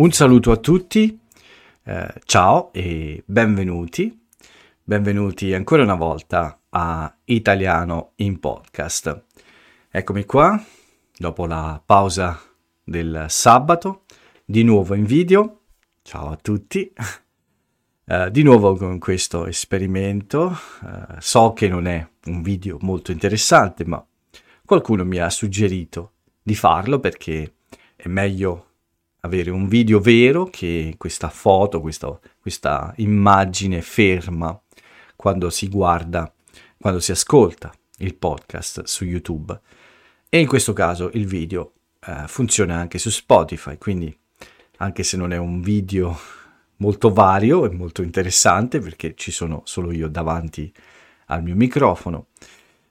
Un saluto a tutti, eh, ciao e benvenuti, benvenuti ancora una volta a Italiano in podcast. Eccomi qua, dopo la pausa del sabato, di nuovo in video. Ciao a tutti. Uh, di nuovo con questo esperimento. Uh, so che non è un video molto interessante, ma qualcuno mi ha suggerito di farlo perché è meglio avere un video vero che questa foto, questa, questa immagine ferma quando si guarda, quando si ascolta il podcast su YouTube. E in questo caso il video eh, funziona anche su Spotify, quindi anche se non è un video molto vario e molto interessante perché ci sono solo io davanti al mio microfono,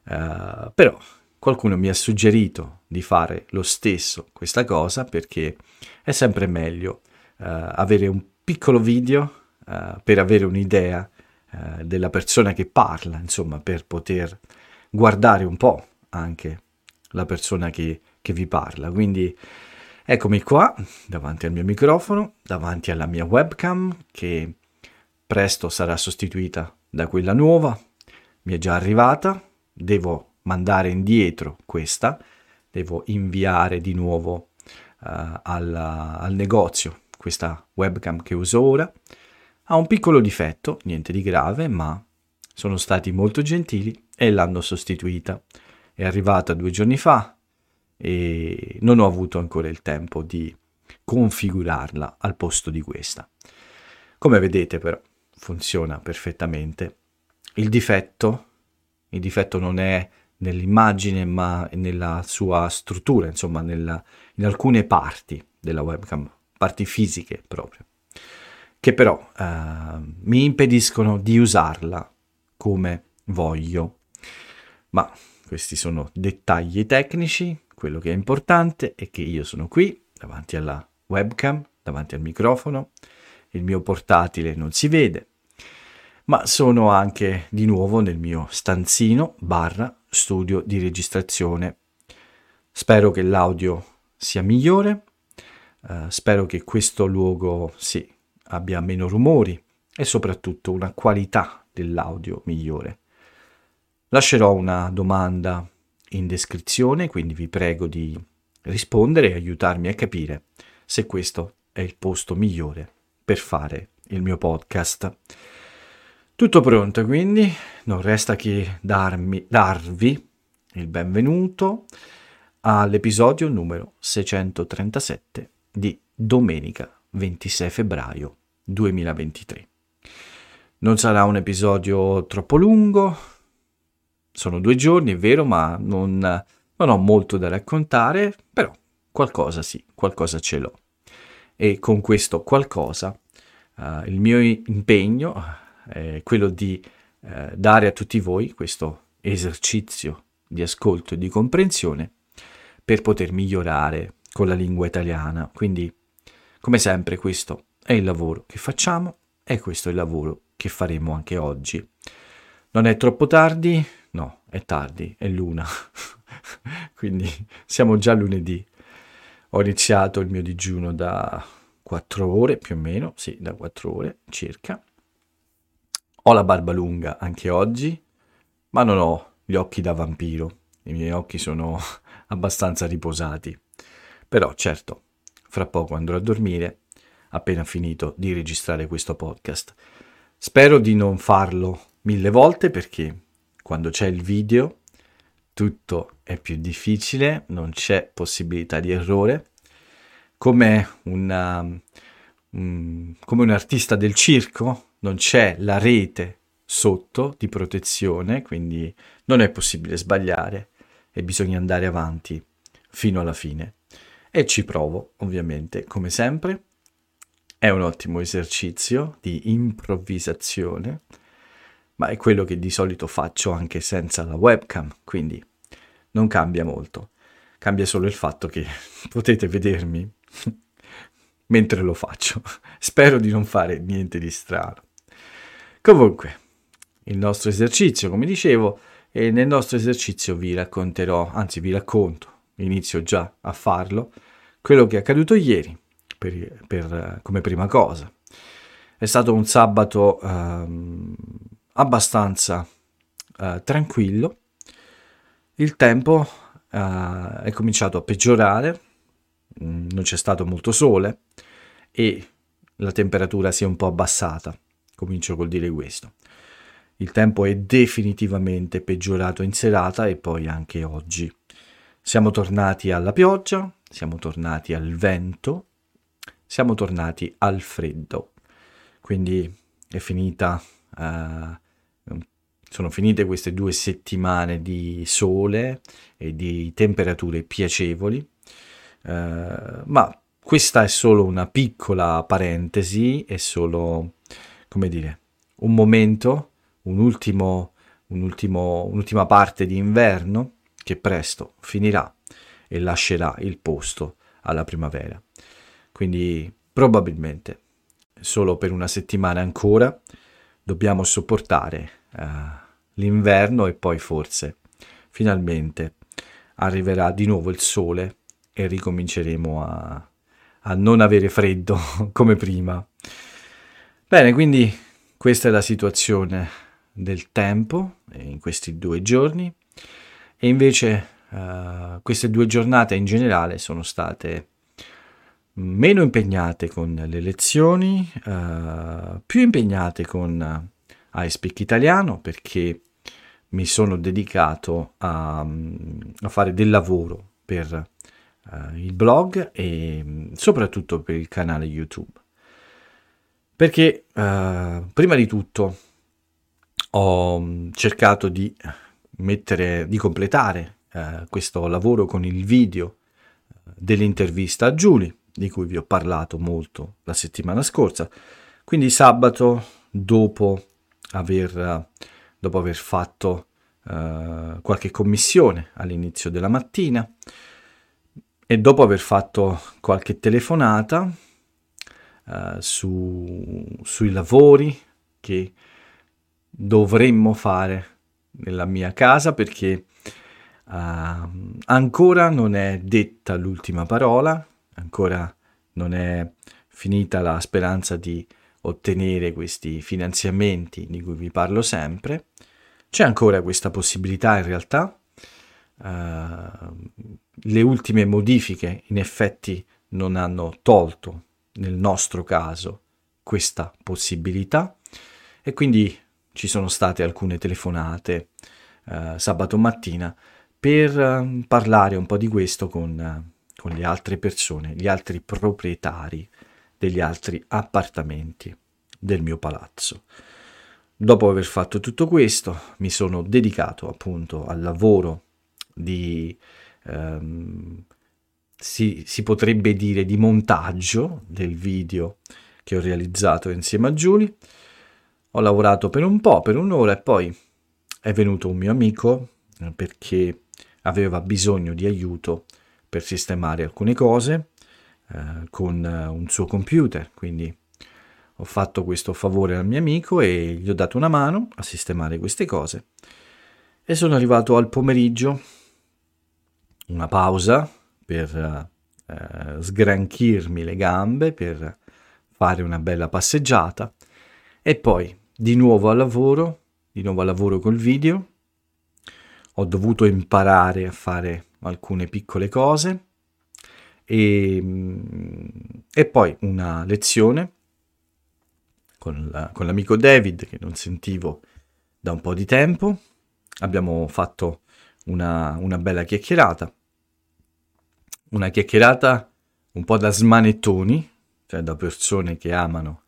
eh, però qualcuno mi ha suggerito di fare lo stesso questa cosa perché è sempre meglio uh, avere un piccolo video uh, per avere un'idea uh, della persona che parla, insomma, per poter guardare un po' anche la persona che, che vi parla. Quindi eccomi qua davanti al mio microfono, davanti alla mia webcam che presto sarà sostituita da quella nuova, mi è già arrivata, devo mandare indietro questa, devo inviare di nuovo uh, al, al negozio questa webcam che uso ora. Ha un piccolo difetto, niente di grave, ma sono stati molto gentili e l'hanno sostituita. È arrivata due giorni fa e non ho avuto ancora il tempo di configurarla al posto di questa. Come vedete però funziona perfettamente. Il difetto, il difetto non è nell'immagine ma nella sua struttura, insomma nella, in alcune parti della webcam, parti fisiche proprio, che però eh, mi impediscono di usarla come voglio. Ma questi sono dettagli tecnici, quello che è importante è che io sono qui davanti alla webcam, davanti al microfono, il mio portatile non si vede, ma sono anche di nuovo nel mio stanzino barra studio di registrazione. Spero che l'audio sia migliore, uh, spero che questo luogo sì, abbia meno rumori e soprattutto una qualità dell'audio migliore. Lascerò una domanda in descrizione, quindi vi prego di rispondere e aiutarmi a capire se questo è il posto migliore per fare il mio podcast. Tutto pronto, quindi non resta che darmi, darvi il benvenuto all'episodio numero 637 di domenica 26 febbraio 2023. Non sarà un episodio troppo lungo, sono due giorni, è vero, ma non, non ho molto da raccontare, però qualcosa sì, qualcosa ce l'ho. E con questo qualcosa uh, il mio impegno eh, quello di eh, dare a tutti voi questo esercizio di ascolto e di comprensione per poter migliorare con la lingua italiana. Quindi, come sempre, questo è il lavoro che facciamo e questo è il lavoro che faremo anche oggi. Non è troppo tardi? No, è tardi, è l'una. Quindi siamo già lunedì. Ho iniziato il mio digiuno da 4 ore più o meno, sì, da 4 ore circa. Ho la barba lunga anche oggi, ma non ho gli occhi da vampiro. I miei occhi sono abbastanza riposati. Però certo, fra poco andrò a dormire, appena finito di registrare questo podcast. Spero di non farlo mille volte perché quando c'è il video tutto è più difficile, non c'è possibilità di errore. Come, una, um, come un artista del circo non c'è la rete sotto di protezione, quindi non è possibile sbagliare e bisogna andare avanti fino alla fine. E ci provo, ovviamente, come sempre. È un ottimo esercizio di improvvisazione, ma è quello che di solito faccio anche senza la webcam, quindi non cambia molto. Cambia solo il fatto che potete vedermi mentre lo faccio. Spero di non fare niente di strano. Comunque, il nostro esercizio, come dicevo, e nel nostro esercizio vi racconterò, anzi vi racconto, inizio già a farlo, quello che è accaduto ieri, per, per, come prima cosa. È stato un sabato ehm, abbastanza eh, tranquillo, il tempo eh, è cominciato a peggiorare, mm, non c'è stato molto sole e la temperatura si è un po' abbassata, comincio col dire questo. Il tempo è definitivamente peggiorato in serata e poi anche oggi. Siamo tornati alla pioggia, siamo tornati al vento, siamo tornati al freddo. Quindi è finita, uh, sono finite queste due settimane di sole e di temperature piacevoli, uh, ma questa è solo una piccola parentesi, è solo, come dire, un momento, un ultimo, un ultimo, un'ultima parte di inverno che presto finirà e lascerà il posto alla primavera. Quindi probabilmente solo per una settimana ancora dobbiamo sopportare uh, l'inverno e poi forse finalmente arriverà di nuovo il sole e ricominceremo a, a non avere freddo come prima. Bene, quindi questa è la situazione del tempo in questi due giorni e invece uh, queste due giornate in generale sono state meno impegnate con le lezioni, uh, più impegnate con uh, iSpeak Italiano perché mi sono dedicato a, a fare del lavoro per uh, il blog e soprattutto per il canale YouTube. Perché prima di tutto ho cercato di mettere, di completare questo lavoro con il video dell'intervista a Giulia di cui vi ho parlato molto la settimana scorsa. Quindi sabato, dopo aver, dopo aver fatto uh, qualche commissione all'inizio della mattina e dopo aver fatto qualche telefonata uh, su, sui lavori che dovremmo fare nella mia casa perché uh, ancora non è detta l'ultima parola ancora non è finita la speranza di ottenere questi finanziamenti di cui vi parlo sempre. C'è ancora questa possibilità in realtà. Uh, le ultime modifiche in effetti non hanno tolto nel nostro caso questa possibilità e quindi ci sono state alcune telefonate uh, sabato mattina per uh, parlare un po' di questo con con le altre persone, gli altri proprietari degli altri appartamenti del mio palazzo. Dopo aver fatto tutto questo, mi sono dedicato appunto al lavoro di, ehm, si, si potrebbe dire, di montaggio del video che ho realizzato insieme a Giulia. Ho lavorato per un po', per un'ora, e poi è venuto un mio amico eh, perché aveva bisogno di aiuto per sistemare alcune cose eh, con eh, un suo computer, quindi ho fatto questo favore al mio amico e gli ho dato una mano a sistemare queste cose. E sono arrivato al pomeriggio, una pausa per eh, sgranchirmi le gambe, per fare una bella passeggiata e poi di nuovo al lavoro, di nuovo al lavoro col video. Ho dovuto imparare a fare alcune piccole cose e, e poi una lezione con, la, con l'amico David che non sentivo da un po' di tempo. Abbiamo fatto una, una bella chiacchierata, una chiacchierata un po' da smanettoni, cioè da persone che amano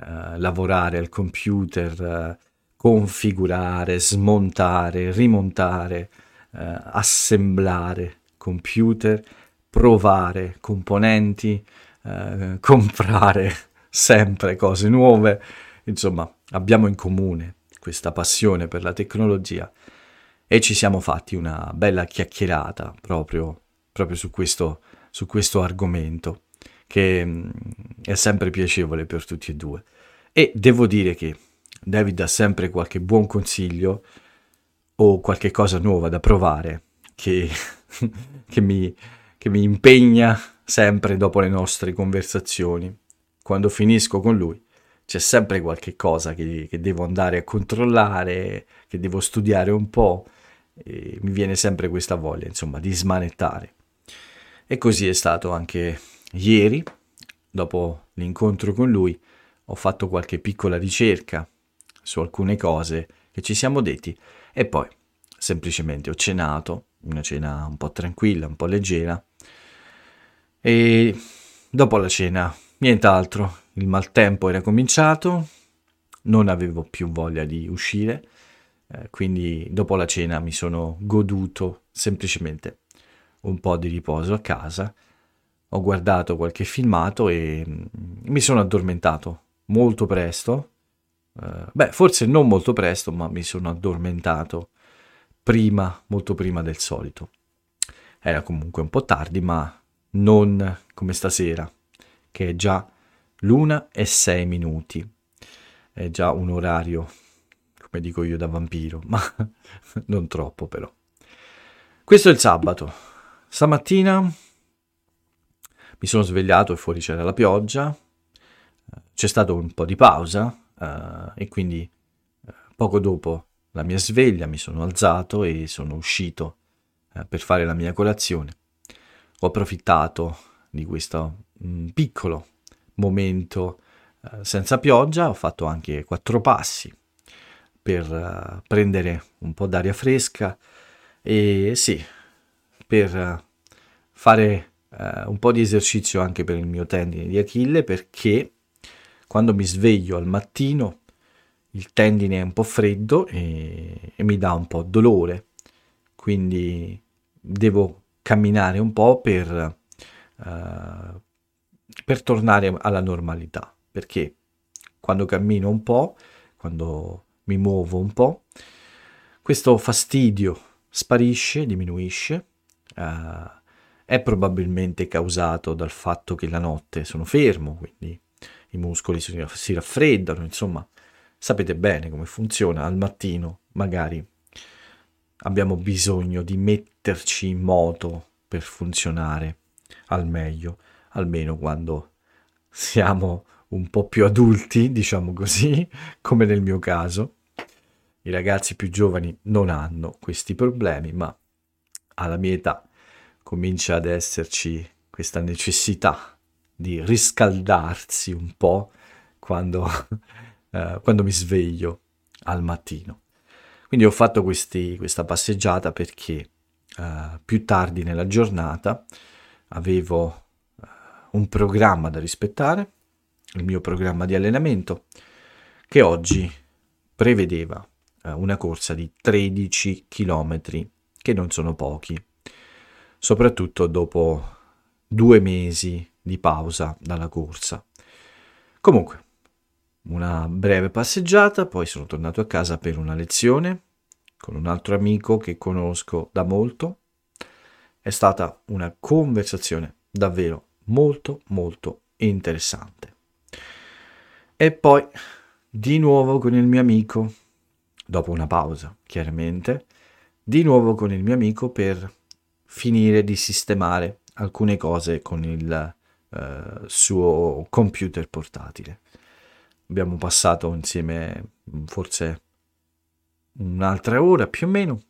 uh, lavorare al computer, uh, configurare, smontare, rimontare, eh, assemblare computer, provare componenti, eh, comprare sempre cose nuove. Insomma, abbiamo in comune questa passione per la tecnologia e ci siamo fatti una bella chiacchierata proprio, proprio su, questo, su questo argomento che mm, è sempre piacevole per tutti e due. E devo dire che David ha sempre qualche buon consiglio o qualche cosa nuova da provare che, che, mi, che mi impegna sempre dopo le nostre conversazioni, quando finisco con lui, c'è sempre qualche cosa che, che devo andare a controllare, che devo studiare un po', e mi viene sempre questa voglia, insomma, di smanettare. E così è stato anche ieri, dopo l'incontro con lui, ho fatto qualche piccola ricerca su alcune cose che ci siamo detti e poi semplicemente ho cenato, una cena un po' tranquilla, un po' leggera e dopo la cena nient'altro, il maltempo era cominciato, non avevo più voglia di uscire, eh, quindi dopo la cena mi sono goduto semplicemente un po' di riposo a casa, ho guardato qualche filmato e mm, mi sono addormentato molto presto, eh, beh forse non molto presto, ma mi sono addormentato prima, molto prima del solito. Era comunque un po' tardi, ma non come stasera, che è già l'una e sei minuti. È già un orario, come dico io, da vampiro, ma non troppo però. Questo è il sabato. Stamattina mi sono svegliato e fuori c'era la pioggia, c'è stato un po' di pausa uh, e quindi uh, poco dopo la mia sveglia mi sono alzato e sono uscito uh, per fare la mia colazione. Ho approfittato di questo mm, piccolo momento senza pioggia, ho fatto anche quattro passi per prendere un po' d'aria fresca e sì, per fare un po' di esercizio anche per il mio tendine di Achille perché quando mi sveglio al mattino il tendine è un po' freddo e, e mi dà un po' dolore, quindi devo camminare un po' per, uh, per tornare alla normalità, perché quando cammino un po', quando mi muovo un po', questo fastidio sparisce, diminuisce, uh, è probabilmente causato dal fatto che la notte sono fermo, quindi i muscoli si, si raffreddano, insomma, sapete bene come funziona al mattino, magari abbiamo bisogno di metterci in moto per funzionare al meglio, almeno quando siamo un po' più adulti, diciamo così, come nel mio caso. I ragazzi più giovani non hanno questi problemi, ma alla mia età comincia ad esserci questa necessità di riscaldarsi un po' quando, eh, quando mi sveglio al mattino. Quindi ho fatto questi, questa passeggiata perché eh, più tardi nella giornata avevo eh, un programma da rispettare, il mio programma di allenamento, che oggi prevedeva eh, una corsa di 13 km, che non sono pochi, soprattutto dopo due mesi di pausa dalla corsa. Comunque, una breve passeggiata, poi sono tornato a casa per una lezione con un altro amico che conosco da molto. È stata una conversazione davvero molto molto interessante. E poi di nuovo con il mio amico, dopo una pausa chiaramente, di nuovo con il mio amico per finire di sistemare alcune cose con il eh, suo computer portatile. Abbiamo passato insieme mm, forse un'altra ora più o meno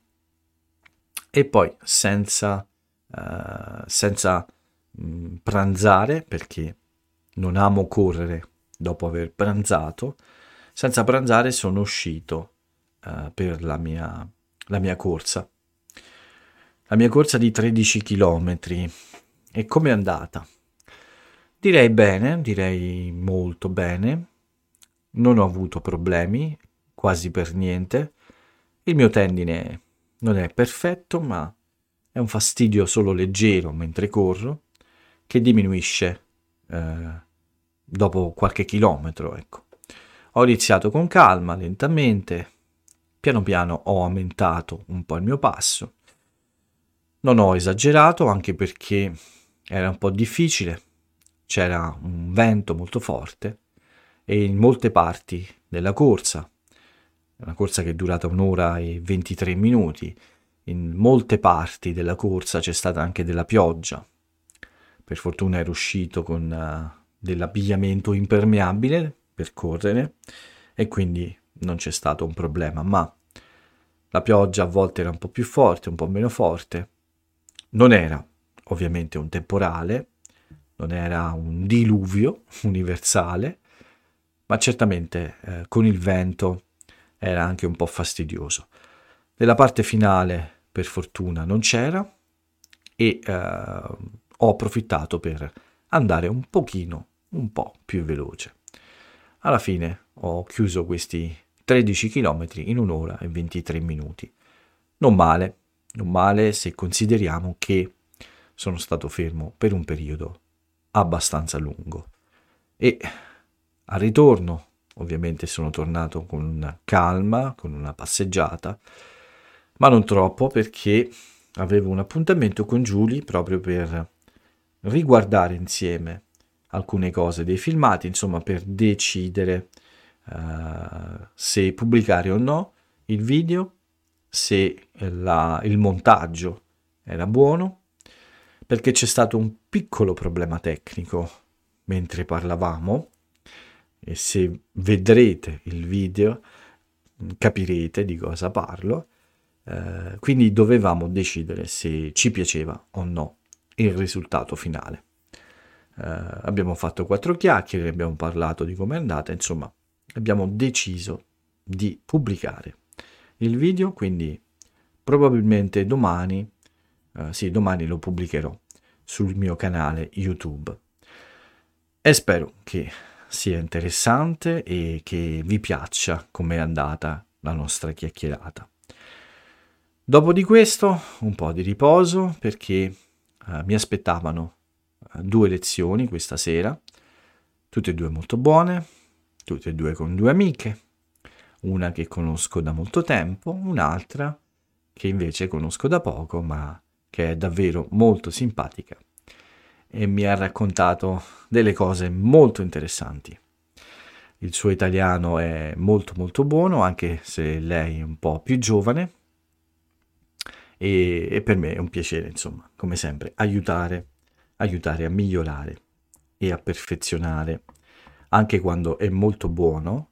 e poi senza, uh, senza mh, mm, pranzare perché non amo correre dopo aver pranzato, senza pranzare sono uscito uh, per la mia, la mia corsa. La mia corsa di 13 km. E come è andata? Direi bene, direi molto bene. Non ho avuto problemi, quasi per niente. Il mio tendine non è perfetto, ma è un fastidio solo leggero mentre corro, che diminuisce eh, dopo qualche chilometro, ecco. Ho iniziato con calma, lentamente, piano piano ho aumentato un po' il mio passo. Non ho esagerato anche perché era un po' difficile c'era un vento molto forte e in molte parti della corsa, una corsa che è durata un'ora e 23 minuti, in molte parti della corsa c'è stata anche della pioggia. per fortuna ero uscito con uh, dell'abbigliamento impermeabile per correre e quindi non c'è stato un problema, ma la pioggia a volte era un po' più forte, un po' meno forte. Non era ovviamente un temporale, non era un diluvio universale, ma certamente eh, con il vento era anche un po' fastidioso. Nella parte finale, per fortuna, non c'era e eh, ho approfittato per andare un pochino, un po' più veloce. Alla fine ho chiuso questi 13 km in un'ora e 23 minuti. Non male, non male se consideriamo che sono stato fermo per un periodo abbastanza lungo. E al ritorno, ovviamente, sono tornato con calma, con una passeggiata, ma non troppo perché avevo un appuntamento con Giulia proprio per riguardare insieme alcune cose dei filmati, insomma, per decidere uh, se pubblicare o no il video, se la, il montaggio era buono, perché c'è stato un piccolo problema tecnico mentre parlavamo e se vedrete il video capirete di cosa parlo. Uh, quindi dovevamo decidere se ci piaceva o no il risultato finale. Uh, abbiamo fatto quattro chiacchiere, abbiamo parlato di come è andata, insomma, abbiamo deciso di pubblicare il video, quindi probabilmente domani, uh, sì, domani lo pubblicherò sul mio canale YouTube. E spero che sia interessante e che vi piaccia come è andata la nostra chiacchierata. Dopo di questo, un po' di riposo perché uh, mi aspettavano uh, due lezioni questa sera, tutte e due molto buone, tutte e due con due amiche, una che conosco da molto tempo, un'altra che invece conosco da poco, ma che è davvero molto simpatica e mi ha raccontato delle cose molto interessanti. Il suo italiano è molto molto buono, anche se lei è un po' più giovane, e, e per me è un piacere, insomma, come sempre, aiutare, aiutare a migliorare e a perfezionare anche quando è molto buono,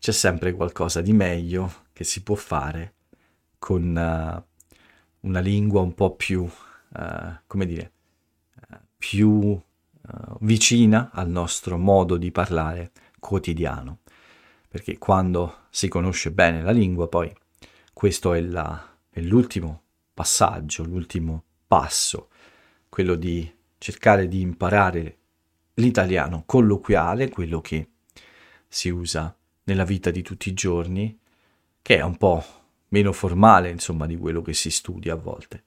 c'è sempre qualcosa di meglio che si può fare con uh, una lingua un po' più, uh, come dire, uh, più vicina al nostro modo di parlare quotidiano. Perché quando si conosce bene la lingua, poi questo è, la, è l'ultimo passaggio, l'ultimo passo, quello di cercare di imparare l'italiano colloquiale, quello che si usa nella vita di tutti i giorni, che è un po' meno formale, insomma, di quello che si studia a volte.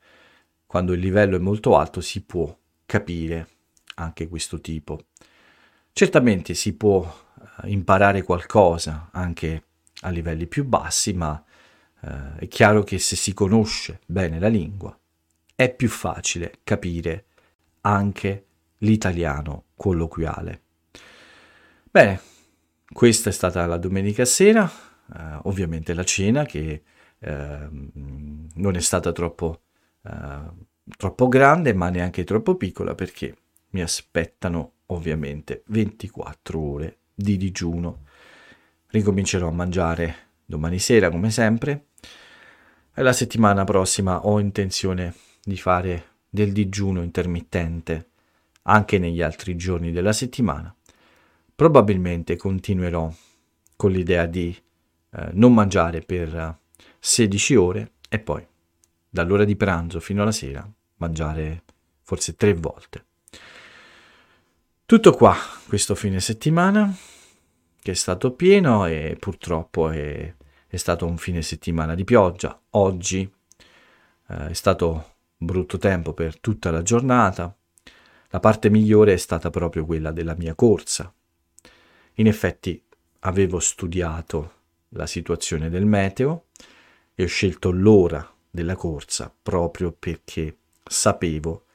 Quando il livello è molto alto si può capire anche questo tipo. Certamente si può eh, imparare qualcosa anche a livelli più bassi, ma eh, è chiaro che se si conosce bene la lingua è più facile capire anche l'italiano colloquiale. Bene, questa è stata la domenica sera, eh, ovviamente la cena che eh, non è stata troppo, eh, troppo grande ma neanche troppo piccola perché mi aspettano ovviamente 24 ore di digiuno. Ricomincerò a mangiare domani sera come sempre e la settimana prossima ho intenzione di fare del digiuno intermittente anche negli altri giorni della settimana. Probabilmente continuerò con l'idea di eh, non mangiare per 16 ore e poi dall'ora di pranzo fino alla sera mangiare forse tre volte. Tutto qua questo fine settimana che è stato pieno e purtroppo è, è stato un fine settimana di pioggia. Oggi eh, è stato brutto tempo per tutta la giornata la parte migliore è stata proprio quella della mia corsa. In effetti avevo studiato la situazione del meteo e ho scelto l'ora della corsa proprio perché sapevo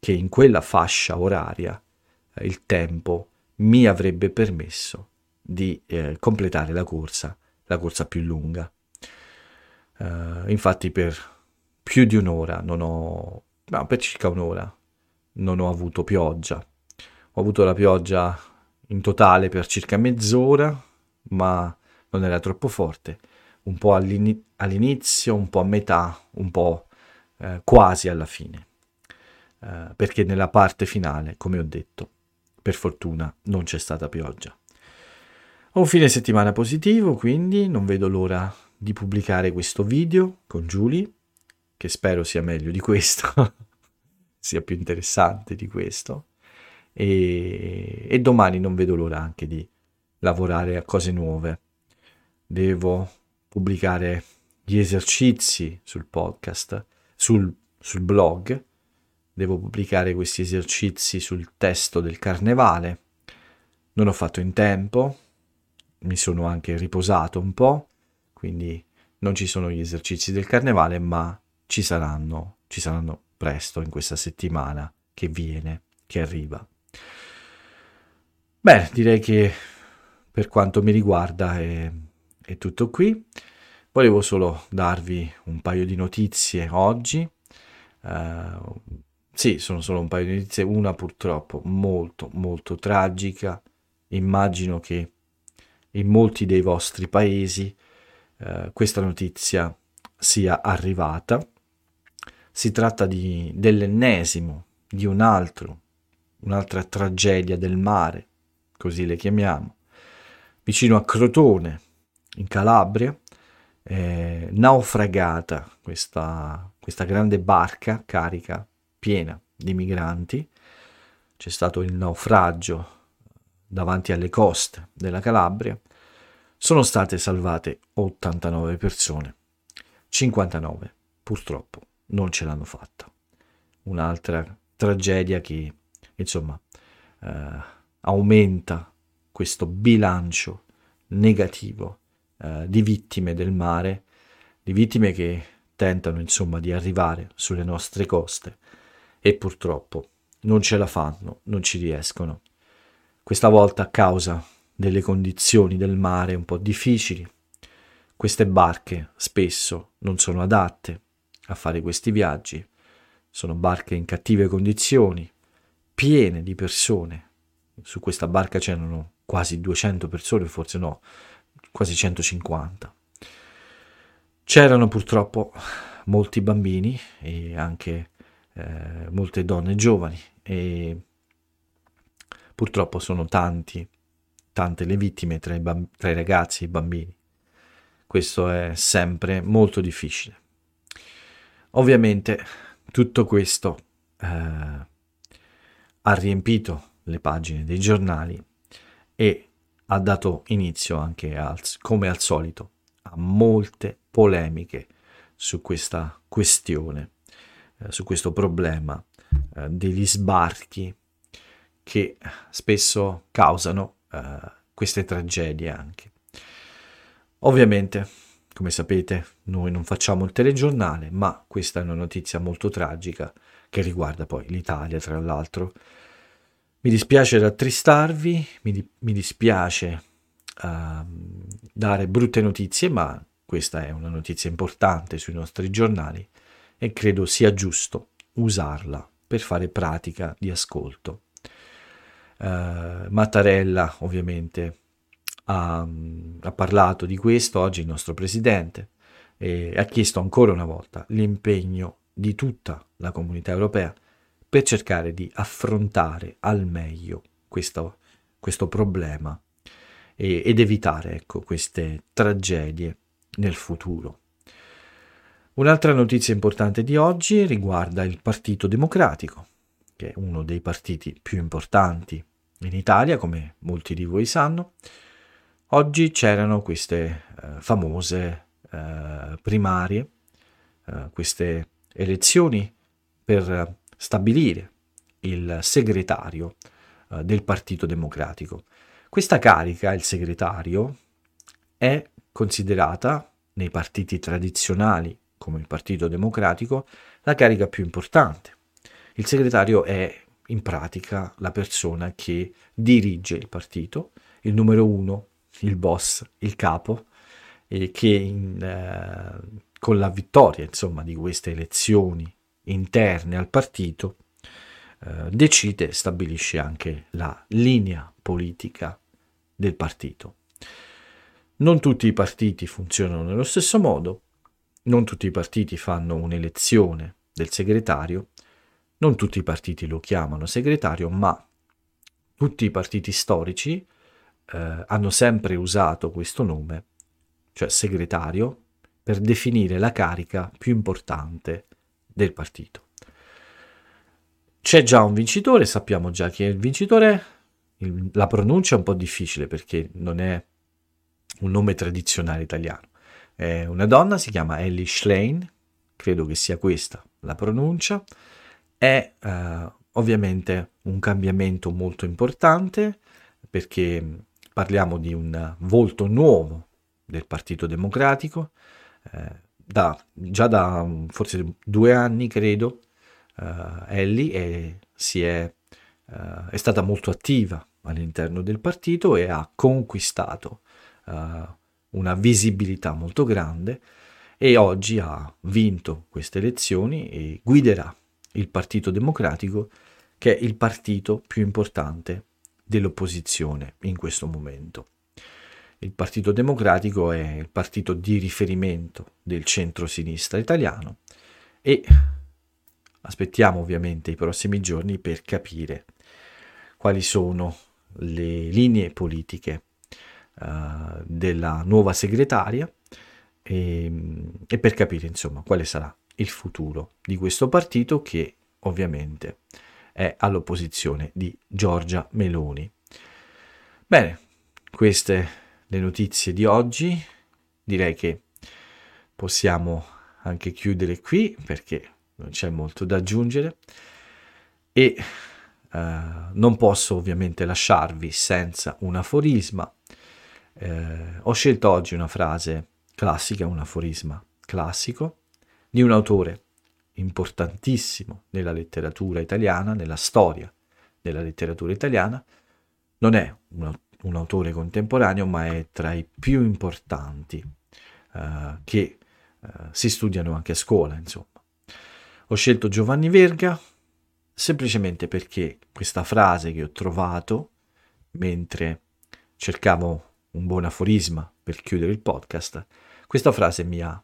che in quella fascia oraria eh, il tempo mi avrebbe permesso di eh, completare la corsa, la corsa più lunga. Uh, infatti per più di un'ora non ho, no, per circa un'ora non ho avuto pioggia. Ho avuto la pioggia in totale per circa mezz'ora, ma non era troppo forte. Un po' all'inizio, un po' a metà, un po' eh, quasi alla fine. Eh, perché nella parte finale, come ho detto, per fortuna non c'è stata pioggia. Ho un fine settimana positivo, quindi non vedo l'ora di pubblicare questo video con Julie, che spero sia meglio di questo, sia più interessante di questo. E, e domani non vedo l'ora anche di lavorare a cose nuove. Devo pubblicare gli esercizi sul podcast, sul, sul blog. Devo pubblicare questi esercizi sul testo del carnevale. Non ho fatto in tempo, mi sono anche riposato un po', quindi non ci sono gli esercizi del carnevale, ma ci saranno, ci saranno presto in questa settimana che viene, che arriva. Bene, direi che per quanto mi riguarda è, è tutto qui. Volevo solo darvi un paio di notizie oggi. Uh, sì, sono solo un paio di notizie, una purtroppo molto molto tragica. Immagino che in molti dei vostri paesi uh, questa notizia sia arrivata. Si tratta di, dell'ennesimo, di un altro, un'altra tragedia del mare, così le chiamiamo, vicino a Crotone, in Calabria, eh, naufragata questa, questa grande barca carica piena di migranti. C'è stato il naufragio davanti alle coste della Calabria. Sono state salvate 89 persone, 59 purtroppo non ce l'hanno fatta. Un'altra tragedia che insomma eh, aumenta questo bilancio negativo eh, di vittime del mare, di vittime che tentano insomma di arrivare sulle nostre coste e purtroppo non ce la fanno, non ci riescono. Questa volta a causa delle condizioni del mare un po' difficili. Queste barche spesso non sono adatte a fare questi viaggi, sono barche in cattive condizioni, piene di persone. Su questa barca c'erano quasi 200 persone, forse no, quasi 150. C'erano purtroppo molti bambini e anche eh, molte donne giovani e purtroppo sono tanti, tante le vittime tra i, bamb- tra i ragazzi e i bambini. Questo è sempre molto difficile. Ovviamente tutto questo eh, ha riempito le pagine dei giornali e ha dato inizio anche, al, come al solito, a molte polemiche su questa questione, eh, su questo problema eh, degli sbarchi che spesso causano eh, queste tragedie anche. Ovviamente, come sapete, noi non facciamo il telegiornale, ma questa è una notizia molto tragica che riguarda poi l'Italia, tra l'altro, mi dispiace rattristarvi, mi, di- mi dispiace uh, dare brutte notizie, ma questa è una notizia importante sui nostri giornali e credo sia giusto usarla per fare pratica di ascolto. Uh, Mattarella ovviamente ha, ha, parlato di questo oggi il nostro presidente e ha chiesto ancora una volta l'impegno di tutta la comunità europea per cercare di affrontare al meglio questo, questo problema e, ed evitare ecco, queste tragedie nel futuro. Un'altra notizia importante di oggi riguarda il Partito Democratico, che è uno dei partiti più importanti in Italia, come molti di voi sanno. Oggi c'erano queste eh, famose eh, primarie, eh, queste elezioni per stabilire il segretario eh, del Partito Democratico. Questa carica, il segretario, è considerata nei partiti tradizionali come il Partito Democratico la carica più importante. Il segretario è in pratica la persona che dirige il partito, il numero uno, il boss, il capo, che in, eh, con la vittoria insomma, di queste elezioni interne al partito, eh, decide, stabilisce anche la linea politica del partito. Non tutti i partiti funzionano nello stesso modo, non tutti i partiti fanno un'elezione del segretario, non tutti i partiti lo chiamano segretario, ma tutti i partiti storici eh, hanno sempre usato questo nome, cioè segretario, per definire la carica più importante del partito. C'è già un vincitore, sappiamo già chi è il vincitore, il, la pronuncia è un po' difficile perché non è un nome tradizionale italiano. È una donna, si chiama Ellie Schlein, credo che sia questa la pronuncia, è eh, ovviamente un cambiamento molto importante perché parliamo di un volto nuovo del Partito Democratico, eh, da, già da forse due anni credo, eh, Ellie è, è, eh, è, stata molto attiva all'interno del partito e ha conquistato eh, una visibilità molto grande e oggi ha vinto queste elezioni e guiderà il Partito Democratico che è il partito più importante dell'opposizione in questo momento. Il Partito Democratico è il partito di riferimento del centro-sinistra italiano e aspettiamo ovviamente i prossimi giorni per capire quali sono le linee politiche uh, della nuova segretaria e, e per capire insomma quale sarà il futuro di questo partito che ovviamente è all'opposizione di Giorgia Meloni. Bene, queste le notizie di oggi. Direi che possiamo anche chiudere qui perché non c'è molto da aggiungere e uh, non posso ovviamente lasciarvi senza un aforisma. Uh, ho scelto oggi una frase classica, un aforisma classico di un autore importantissimo nella letteratura italiana, nella storia della letteratura italiana, non è un, un autore contemporaneo, ma è tra i più importanti uh, che uh, si studiano anche a scuola, insomma. Ho scelto Giovanni Verga semplicemente perché questa frase che ho trovato mentre cercavo un buon aforisma per chiudere il podcast, questa frase mi ha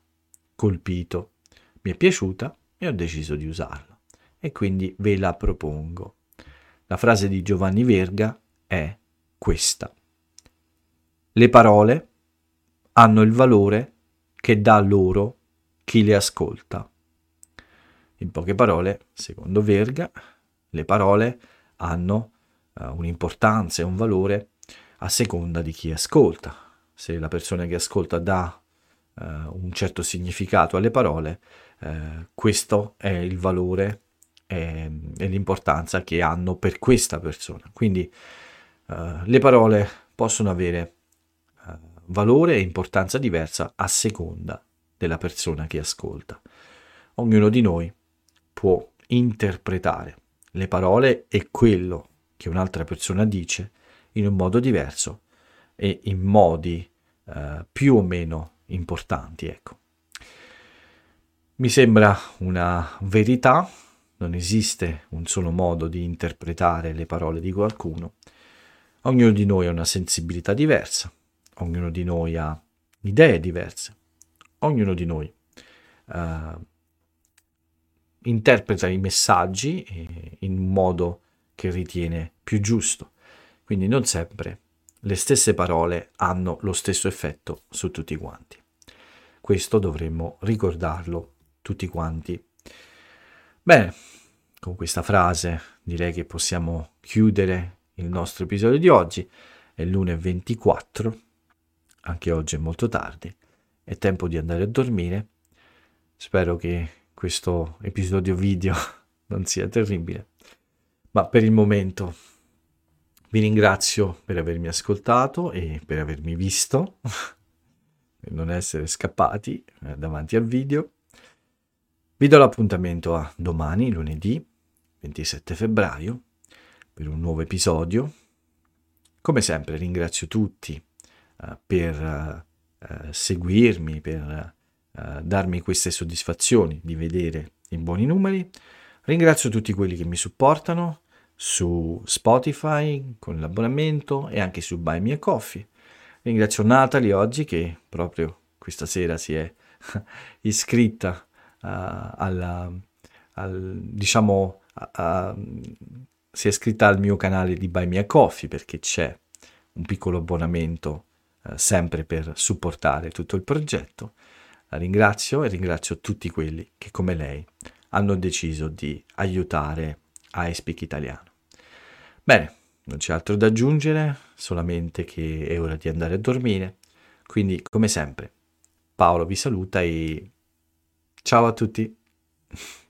colpito, mi è piaciuta e ho deciso di usarla e quindi ve la propongo. La frase di Giovanni Verga è questa. Le parole hanno il valore che dà loro chi le ascolta. In poche parole, secondo Verga, le parole hanno uh, un'importanza e un valore a seconda di chi ascolta. Se la persona che ascolta dà uh, un certo significato alle parole, eh, questo è il valore e, e, l'importanza che hanno per questa persona. Quindi eh, le parole possono avere eh, valore e importanza diversa a seconda della persona che ascolta. Ognuno di noi può interpretare le parole e quello che un'altra persona dice in un modo diverso e in modi eh, più o meno importanti, ecco. Mi sembra una verità, non esiste un solo modo di interpretare le parole di qualcuno. Ognuno di noi ha una sensibilità diversa, ognuno di noi ha idee diverse, ognuno di noi uh, interpreta i messaggi eh, in un modo che ritiene più giusto. Quindi non sempre le stesse parole hanno lo stesso effetto su tutti quanti. Questo dovremmo ricordarlo tutti quanti. Bene, con questa frase direi che possiamo chiudere il nostro episodio di oggi. È lunedì 24, anche oggi è molto tardi, è tempo di andare a dormire. Spero che questo episodio video non sia terribile, ma per il momento vi ringrazio per avermi ascoltato e per avermi visto, per non essere scappati eh, davanti al video. Vi do l'appuntamento a domani, lunedì 27 febbraio, per un nuovo episodio. Come sempre ringrazio tutti uh, per uh, seguirmi, per uh, darmi queste soddisfazioni di vedere i buoni numeri. Ringrazio tutti quelli che mi supportano su Spotify con l'abbonamento e anche su Buy Me a Coffee. Ringrazio Natalie oggi che proprio questa sera si è iscritta uh, alla, al, diciamo, a, a, si è iscritta al mio canale di Buy Me a Coffee perché c'è un piccolo abbonamento uh, sempre per supportare tutto il progetto. La ringrazio e ringrazio tutti quelli che come lei hanno deciso di aiutare iSpeak Italiano. Bene, non c'è altro da aggiungere, solamente che è ora di andare a dormire. Quindi, come sempre, Paolo vi saluta e ciao a tutti.